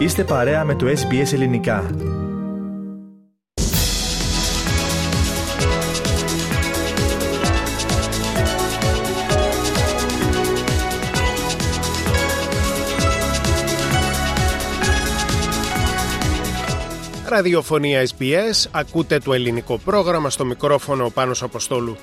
Είστε παρέα με το SBS Ελληνικά. Ραδιοφωνία SBS, ακούτε το ελληνικό πρόγραμμα στο μικρόφωνο ο Πάνος Αποστόλου.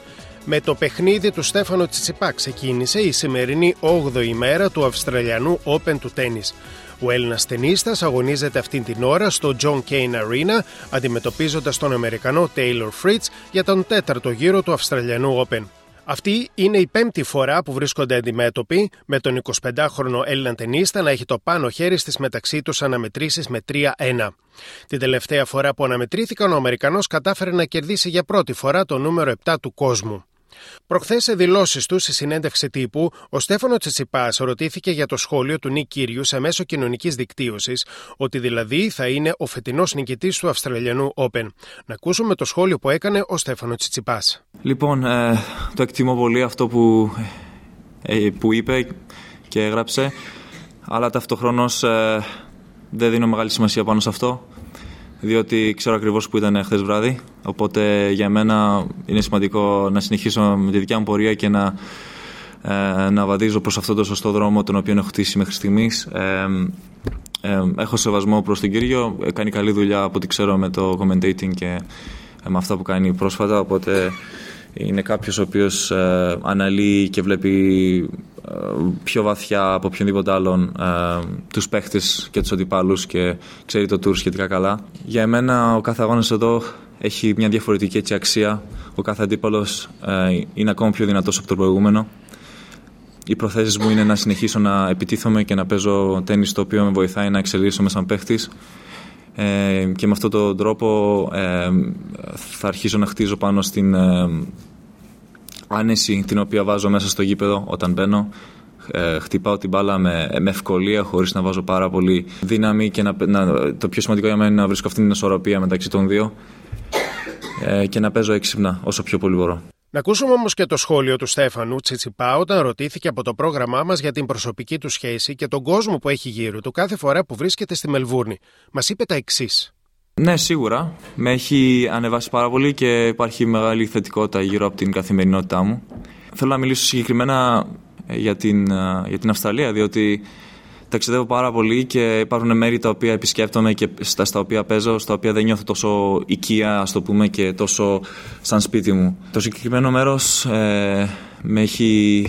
Με το παιχνίδι του Στέφανο Τσιτσιπά ξεκίνησε η σημερινή 8η ημέρα του Αυστραλιανού Open του τέννις. Ο Έλληνας ταινίστας αγωνίζεται αυτήν την ώρα στο John Cain Arena, αντιμετωπίζοντας τον Αμερικανό Taylor Fritz για τον τέταρτο γύρο του Αυστραλιανού Open. Αυτή είναι η πέμπτη φορά που βρίσκονται αντιμέτωποι, με τον 25χρονο Έλληνα ταινίστα να έχει το πάνω χέρι στις μεταξύ τους αναμετρήσεις με 3-1. Την τελευταία φορά που αναμετρήθηκαν, ο Αμερικανός κατάφερε να κερδίσει για πρώτη φορά το νούμερο 7 του κόσμου. Προχθές σε δηλώσεις του, στη συνέντευξη τύπου, ο Στέφανο Τσιτσιπάς ρωτήθηκε για το σχόλιο του Νίκ Κύριους σε μέσο κοινωνικής δικτύωσης, ότι δηλαδή θα είναι ο φετινός νικητής του Αυστραλιανού Open. Να ακούσουμε το σχόλιο που έκανε ο Στέφανο Τσιτσιπάς. Λοιπόν, ε, το εκτιμώ πολύ αυτό που, ε, που είπε και έγραψε, αλλά ταυτοχρόνως ε, δεν δίνω μεγάλη σημασία πάνω σε αυτό διότι ξέρω ακριβώς που ήταν χθες βράδυ. Οπότε για μένα είναι σημαντικό να συνεχίσω με τη δικιά μου πορεία και να, ε, να βαδίζω προς αυτό το σωστό δρόμο τον οποίο έχω χτίσει μέχρι στιγμής. Ε, ε, έχω σεβασμό προς τον Κύριο, κάνει καλή δουλειά από ό,τι ξέρω με το commentating και με αυτά που κάνει πρόσφατα, οπότε είναι κάποιος ο οποίος ε, αναλύει και βλέπει ε, πιο βαθιά από οποιονδήποτε άλλον ε, τους παίχτες και τους αντιπάλους και ξέρει το tour σχετικά καλά. Για εμένα ο κάθε αγώνας εδώ έχει μια διαφορετική έτσι, αξία. Ο κάθε αντίπαλος ε, είναι ακόμα πιο δυνατός από το προηγούμενο. Οι προθέσεις μου είναι να συνεχίσω να επιτίθομαι και να παίζω τέννις το οποίο με βοηθάει να εξελίσσομαι σαν παίχτης ε, και με αυτόν τον τρόπο ε, θα αρχίσω να χτίζω πάνω στην ε, άνεση την οποία βάζω μέσα στο γήπεδο όταν μπαίνω. Ε, χτυπάω την μπάλα με, με ευκολία χωρίς να βάζω πάρα πολύ δύναμη και να, να, το πιο σημαντικό για μένα είναι να βρίσκω αυτήν την ισορροπία μεταξύ των δύο ε, και να παίζω έξυπνα όσο πιο πολύ μπορώ. Να ακούσουμε όμως και το σχόλιο του Στέφανου Τσιτσιπά όταν ρωτήθηκε από το πρόγραμμά μας για την προσωπική του σχέση και τον κόσμο που έχει γύρω του κάθε φορά που βρίσκεται στη Μελβούρνη. Μας είπε τα εξής. Ναι, σίγουρα. Με έχει ανεβάσει πάρα πολύ και υπάρχει μεγάλη θετικότητα γύρω από την καθημερινότητά μου. Θέλω να μιλήσω συγκεκριμένα ε, για την, ε, για την Αυστραλία, διότι ταξιδεύω πάρα πολύ και υπάρχουν μέρη τα οποία επισκέπτομαι και στα, στα οποία παίζω, στα οποία δεν νιώθω τόσο οικία, ας το πούμε, και τόσο σαν σπίτι μου. Το συγκεκριμένο μέρος ε, με έχει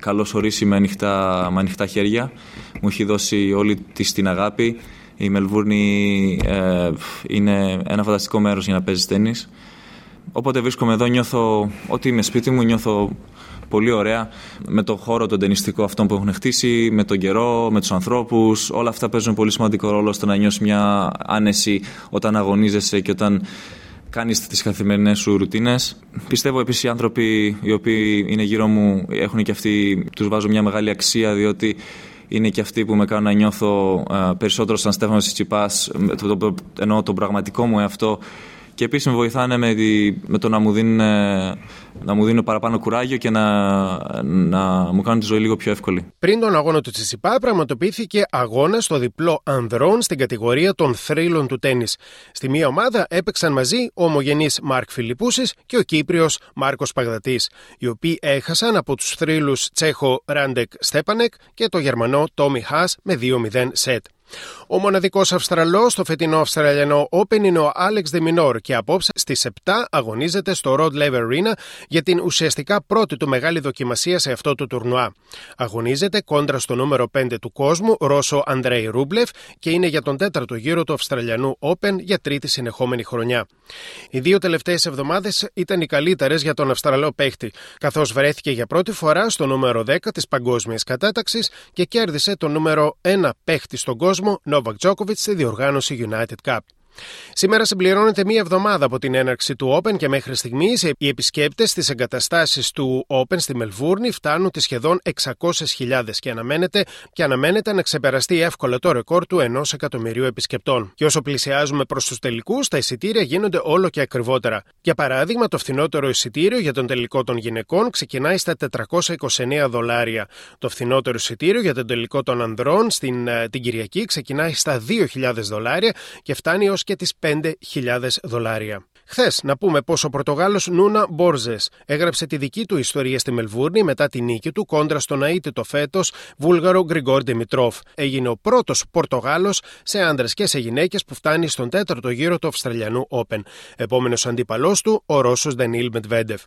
καλωσορίσει με ανοιχτά, με ανοιχτά χέρια. Μου έχει δώσει όλη της την αγάπη η Μελβούρνη ε, είναι ένα φανταστικό μέρος για να παίζεις τέννις. Όποτε βρίσκομαι εδώ νιώθω ότι είμαι σπίτι μου, νιώθω πολύ ωραία με το χώρο τον ταινιστικό αυτό που έχουν χτίσει, με τον καιρό, με τους ανθρώπους. Όλα αυτά παίζουν πολύ σημαντικό ρόλο στο να νιώσεις μια άνεση όταν αγωνίζεσαι και όταν κάνεις τις καθημερινές σου ρουτίνες. Πιστεύω επίσης οι άνθρωποι οι οποίοι είναι γύρω μου έχουν και αυτοί, τους βάζω μια μεγάλη αξία διότι είναι και αυτοί που με κάνουν να νιώθω ε, περισσότερο σαν Στέφανος Τσιτσιπάς, ενώ τον πραγματικό μου εαυτό και επίση με βοηθάνε με, με το να μου, δίνουν, να μου δίνουν παραπάνω κουράγιο και να, να μου κάνουν τη ζωή λίγο πιο εύκολη. Πριν τον αγώνα του Τσιτσιπά, πραγματοποιήθηκε αγώνας στο διπλό ανδρών στην κατηγορία των θρύλων του τέννη. Στη μία ομάδα έπαιξαν μαζί ο ομογενής Μάρκ Φιλιππούσης και ο Κύπριος Μάρκος Παγδατής, οι οποίοι έχασαν από τους θρύλους Τσέχο Ράντεκ Στέπανεκ και το Γερμανό Τόμι Χάς με 2-0 σετ. Ο μοναδικός Αυστραλός στο φετινό Αυστραλιανό Open είναι ο Άλεξ ντε Μινόρ και απόψε στις 7 αγωνίζεται στο Rod Laver Arena για την ουσιαστικά πρώτη του μεγάλη δοκιμασία σε αυτό το τουρνουά. Αγωνίζεται κόντρα στο νούμερο 5 του κόσμου, Ρώσο Αντρέι Ρούμπλεφ, και είναι για τον τέταρτο γύρο του Αυστραλιανού Open για τρίτη συνεχόμενη χρονιά. Οι δύο τελευταίες εβδομάδες ήταν οι καλύτερες για τον Αυστραλό παίχτη, καθώς βρέθηκε για πρώτη φορά στο νούμερο 10 της παγκόσμιας κατάταξης και κέρδισε το νούμερο 1 παίχτη στον κόσμο κόσμο Νόβακ Τζόκοβιτ στη διοργάνωση United Cup. Σήμερα συμπληρώνεται μία εβδομάδα από την έναρξη του Open και μέχρι στιγμής οι επισκέπτες στις εγκαταστάσεις του Open στη Μελβούρνη φτάνουν τι σχεδόν 600.000 και αναμένεται, και αναμένεται να ξεπεραστεί εύκολα το ρεκόρ του ενός εκατομμυρίου επισκεπτών. Και όσο πλησιάζουμε προς τους τελικούς, τα εισιτήρια γίνονται όλο και ακριβότερα. Για παράδειγμα, το φθηνότερο εισιτήριο για τον τελικό των γυναικών ξεκινάει στα 429 δολάρια. Το φθηνότερο εισιτήριο για τον τελικό των ανδρών στην, ε, την Κυριακή ξεκινάει στα 2.000 δολάρια και φτάνει ως και τις 5.000 δολάρια. Χθες, να πούμε πως ο Πορτογάλος Νούνα Μπόρζες έγραψε τη δική του ιστορία στη Μελβούρνη μετά τη νίκη του κόντρα στον αίτητο φέτος Βούλγαρο Γκριγκόρ Δημητρόφ. Έγινε ο πρώτος Πορτογάλος σε άντρες και σε γυναίκες που φτάνει στον τέταρτο γύρο του Αυστραλιανού Open. Επόμενος αντίπαλός του, ο Ρώσος Ντανίλ Μετβέντεφ.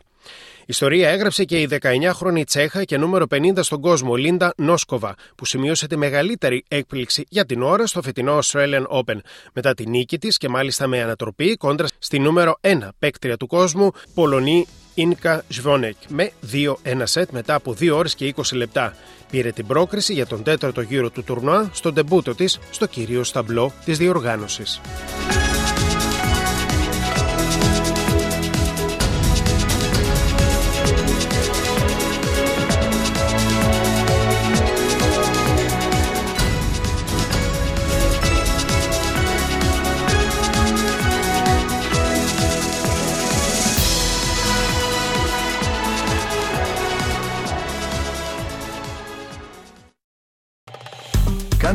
Ιστορία έγραψε και η 19χρονη Τσέχα και νούμερο 50 στον κόσμο Λίντα Νόσκοβα, που σημείωσε τη μεγαλύτερη έκπληξη για την ώρα στο φετινό Australian Open. Μετά τη νίκη της και μάλιστα με ανατροπή κόντρα στη νούμερο 1 παίκτρια του κόσμου, Πολωνή Ίνκα Σβόνεκ, με 2-1 σετ μετά από 2 ώρες και 20 λεπτά. Πήρε την πρόκριση για τον τέταρτο γύρο του τουρνουά στον τεμπούτο της στο κυρίως ταμπλό της διοργάνωσης.